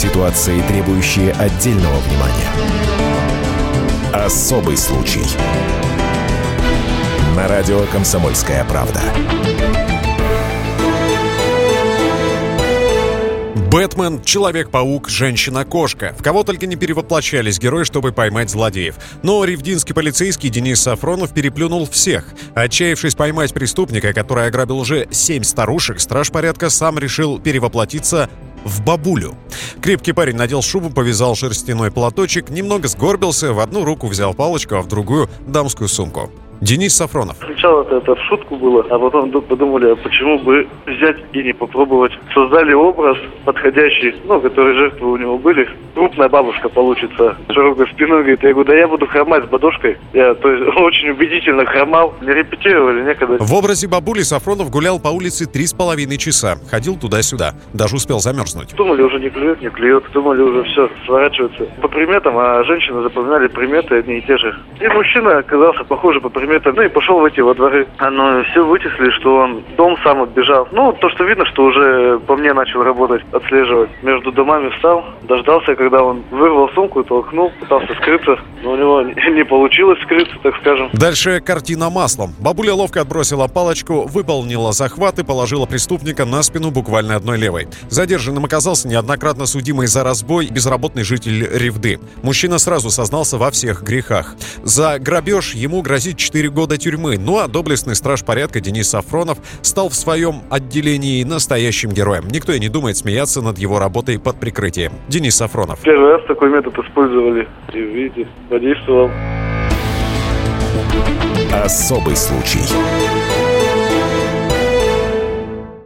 Ситуации, требующие отдельного внимания. Особый случай. На радио «Комсомольская правда». Бэтмен, Человек-паук, Женщина-кошка. В кого только не перевоплощались герои, чтобы поймать злодеев. Но ревдинский полицейский Денис Сафронов переплюнул всех. Отчаявшись поймать преступника, который ограбил уже семь старушек, страж порядка сам решил перевоплотиться в бабулю. Крепкий парень надел шубу, повязал шерстяной платочек, немного сгорбился, в одну руку взял палочку, а в другую — дамскую сумку. Денис Сафронов. Сначала это, это в шутку было, а потом подумали, а почему бы взять и не попробовать. Создали образ подходящий, ну, которые жертвы у него были. Крупная бабушка получится, широкой спиной, говорит, я говорю, да я буду хромать с бадошкой. Я, то есть, очень убедительно хромал, не репетировали некогда. В образе бабули Сафронов гулял по улице три с половиной часа. Ходил туда-сюда. Даже успел замерзнуть. Думали, уже не клюет, не клюет. Думали, уже все, сворачивается. По приметам, а женщины запоминали приметы одни и те же. И мужчина оказался похоже по приметам это, ну и пошел в эти во дворы. А, ну, все вычислили, что он дом сам отбежал. Ну, то, что видно, что уже по мне начал работать, отслеживать. Между домами встал, дождался, когда он вырвал сумку и толкнул, пытался скрыться, но у него не получилось скрыться, так скажем. Дальше картина маслом. Бабуля ловко отбросила палочку, выполнила захват и положила преступника на спину буквально одной левой. Задержанным оказался неоднократно судимый за разбой безработный житель Ревды. Мужчина сразу сознался во всех грехах. За грабеж ему грозит 4 4 года тюрьмы. Ну а доблестный страж порядка Денис Сафронов стал в своем отделении настоящим героем. Никто и не думает смеяться над его работой под прикрытием. Денис Сафронов. Первый раз такой метод использовали. И видите, подействовал. Особый случай.